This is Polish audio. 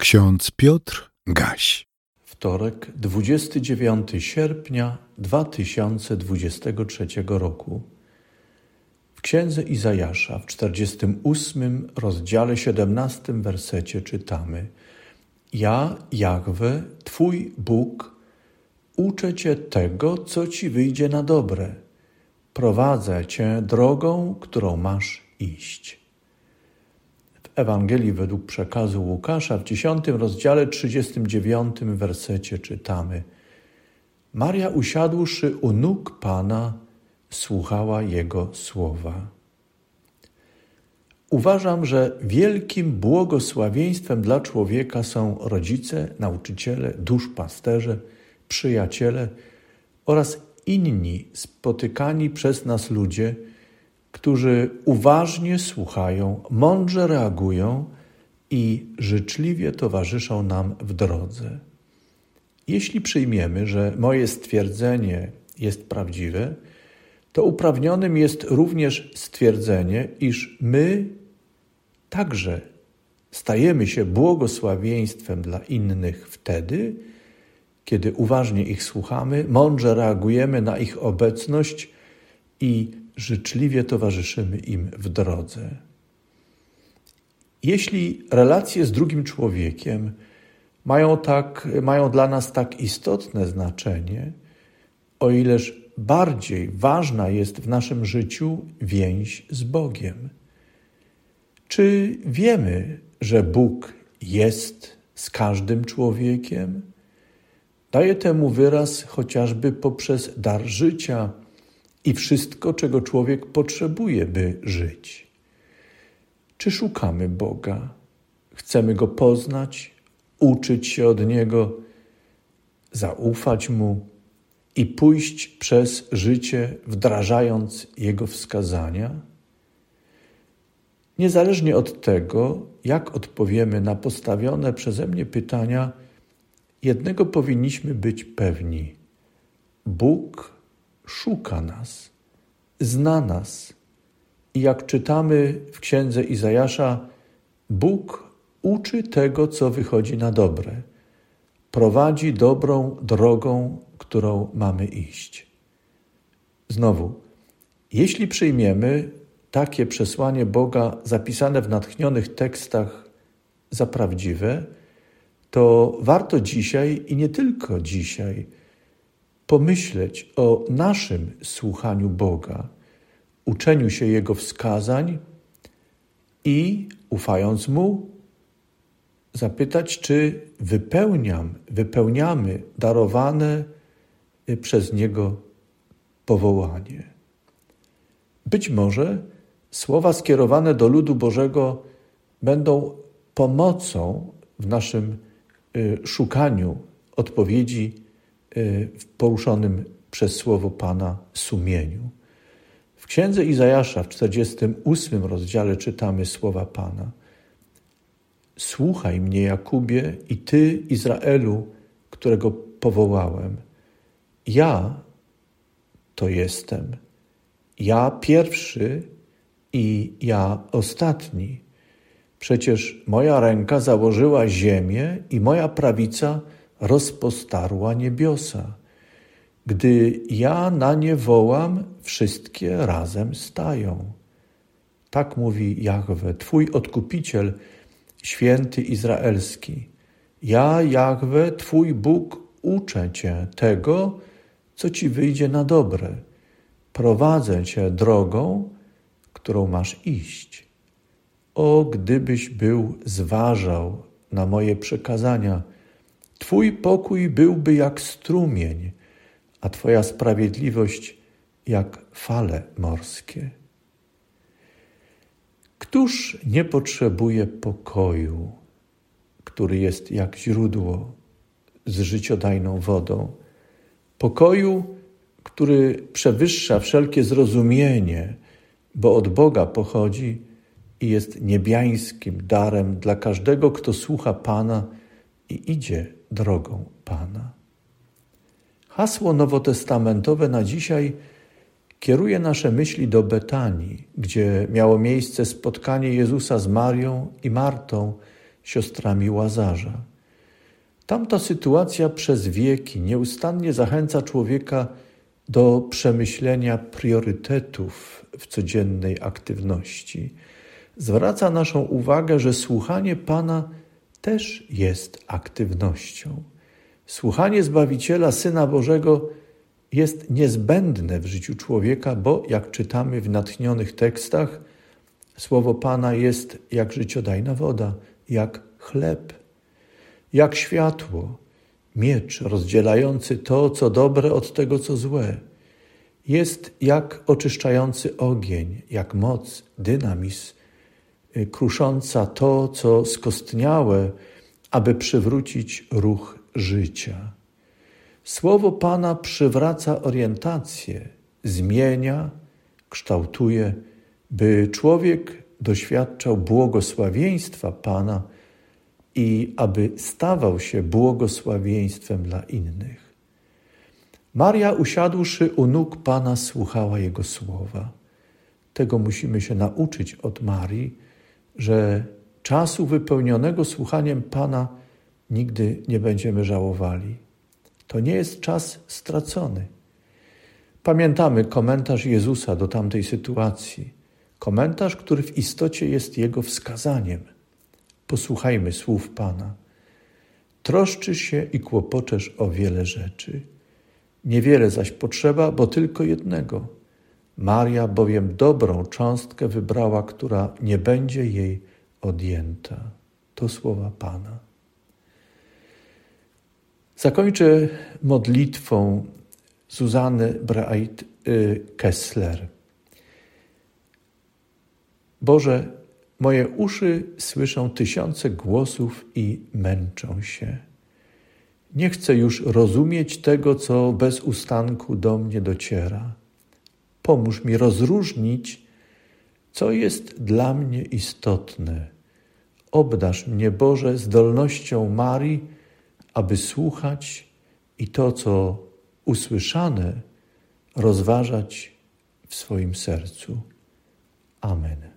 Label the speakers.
Speaker 1: Ksiądz Piotr Gaś.
Speaker 2: Wtorek, 29 sierpnia 2023 roku. W księdze Izajasza w 48 rozdziale 17 wersecie czytamy: Ja, Jahwe, Twój Bóg, uczę Cię tego, co Ci wyjdzie na dobre. Prowadzę Cię drogą, którą masz iść. Ewangelii według przekazu Łukasza w 10 rozdziale 39 wersecie czytamy: Maria usiadłszy u nóg Pana, słuchała Jego słowa. Uważam, że wielkim błogosławieństwem dla człowieka są rodzice, nauczyciele, duszpasterze, przyjaciele oraz inni spotykani przez nas ludzie, którzy uważnie słuchają, mądrze reagują i życzliwie towarzyszą nam w drodze. Jeśli przyjmiemy, że moje stwierdzenie jest prawdziwe, to uprawnionym jest również stwierdzenie, iż my także stajemy się błogosławieństwem dla innych wtedy, kiedy uważnie ich słuchamy, mądrze reagujemy na ich obecność i życzliwie towarzyszymy im w drodze. Jeśli relacje z drugim człowiekiem mają, tak, mają dla nas tak istotne znaczenie, o ileż bardziej ważna jest w naszym życiu więź z Bogiem. Czy wiemy, że Bóg jest z każdym człowiekiem? Daje temu wyraz chociażby poprzez dar życia, i wszystko, czego człowiek potrzebuje, by żyć. Czy szukamy Boga? Chcemy Go poznać, uczyć się od Niego, zaufać Mu i pójść przez życie, wdrażając Jego wskazania? Niezależnie od tego, jak odpowiemy na postawione przeze mnie pytania, jednego powinniśmy być pewni: Bóg szuka nas, zna nas. I jak czytamy w księdze Izajasza, Bóg uczy tego, co wychodzi na dobre, prowadzi dobrą drogą, którą mamy iść. Znowu, jeśli przyjmiemy takie przesłanie Boga zapisane w natchnionych tekstach za prawdziwe, to warto dzisiaj i nie tylko dzisiaj pomyśleć o naszym słuchaniu Boga, uczeniu się Jego wskazań i, ufając Mu, zapytać, czy wypełniam, wypełniamy darowane przez Niego powołanie. Być może słowa skierowane do ludu Bożego będą pomocą w naszym y, szukaniu odpowiedzi Y, w poruszonym przez słowo Pana sumieniu. W księdze Izajasza w 48 rozdziale czytamy słowa Pana. Słuchaj mnie, Jakubie, i ty, Izraelu, którego powołałem. Ja to jestem. Ja pierwszy i ja ostatni. Przecież moja ręka założyła ziemię i moja prawica rozpostarła niebiosa. Gdy ja na nie wołam, wszystkie razem stają. Tak mówi Jahwe, Twój odkupiciel, święty Izraelski. Ja, Jahwe, Twój Bóg, uczę Cię tego, co Ci wyjdzie na dobre. Prowadzę Cię drogą, którą masz iść. O, gdybyś był zważał na moje przekazania, Twój pokój byłby jak strumień, a Twoja sprawiedliwość jak fale morskie. Któż nie potrzebuje pokoju, który jest jak źródło z życiodajną wodą? Pokoju, który przewyższa wszelkie zrozumienie, bo od Boga pochodzi i jest niebiańskim darem dla każdego, kto słucha Pana i idzie drogą Pana. Hasło nowotestamentowe na dzisiaj kieruje nasze myśli do Betanii, gdzie miało miejsce spotkanie Jezusa z Marią i Martą, siostrami Łazarza. Tamta sytuacja przez wieki nieustannie zachęca człowieka do przemyślenia priorytetów w codziennej aktywności. Zwraca naszą uwagę, że słuchanie Pana też jest aktywnością. Słuchanie Zbawiciela, Syna Bożego, jest niezbędne w życiu człowieka, bo jak czytamy w natchnionych tekstach, słowo Pana jest jak życiodajna woda, jak chleb, jak światło, miecz rozdzielający to, co dobre, od tego, co złe. Jest jak oczyszczający ogień, jak moc, dynamizm, y, krusząca to, co skostniałe, aby przywrócić ruch życia. Słowo Pana przywraca orientację, zmienia, kształtuje, by człowiek doświadczał błogosławieństwa Pana i aby stawał się błogosławieństwem dla innych. Maria, usiadłszy u nóg Pana, słuchała Jego słowa. Tego musimy się nauczyć od Marii, że czasu wypełnionego słuchaniem Pana nigdy nie będziemy żałowali. To nie jest czas stracony. Pamiętamy komentarz Jezusa do tamtej sytuacji. Komentarz, który w istocie jest Jego wskazaniem. Posłuchajmy słów Pana. Troszczysz się i kłopoczesz o wiele rzeczy. Niewiele zaś potrzeba, bo tylko jednego. Maria bowiem dobrą cząstkę wybrała, która nie będzie jej odjęta. To słowa Pana. Zakończę modlitwą Zuzany Breit y, Kessler. Boże, moje uszy słyszą tysiące głosów i męczą się. Nie chcę już rozumieć tego, co bez ustanku do mnie dociera. Pomóż mi rozróżnić, co jest dla mnie istotne. Obdasz mnie, Boże, zdolnością Marii, aby słuchać i to, co usłyszane, rozważać w swoim sercu. Amen.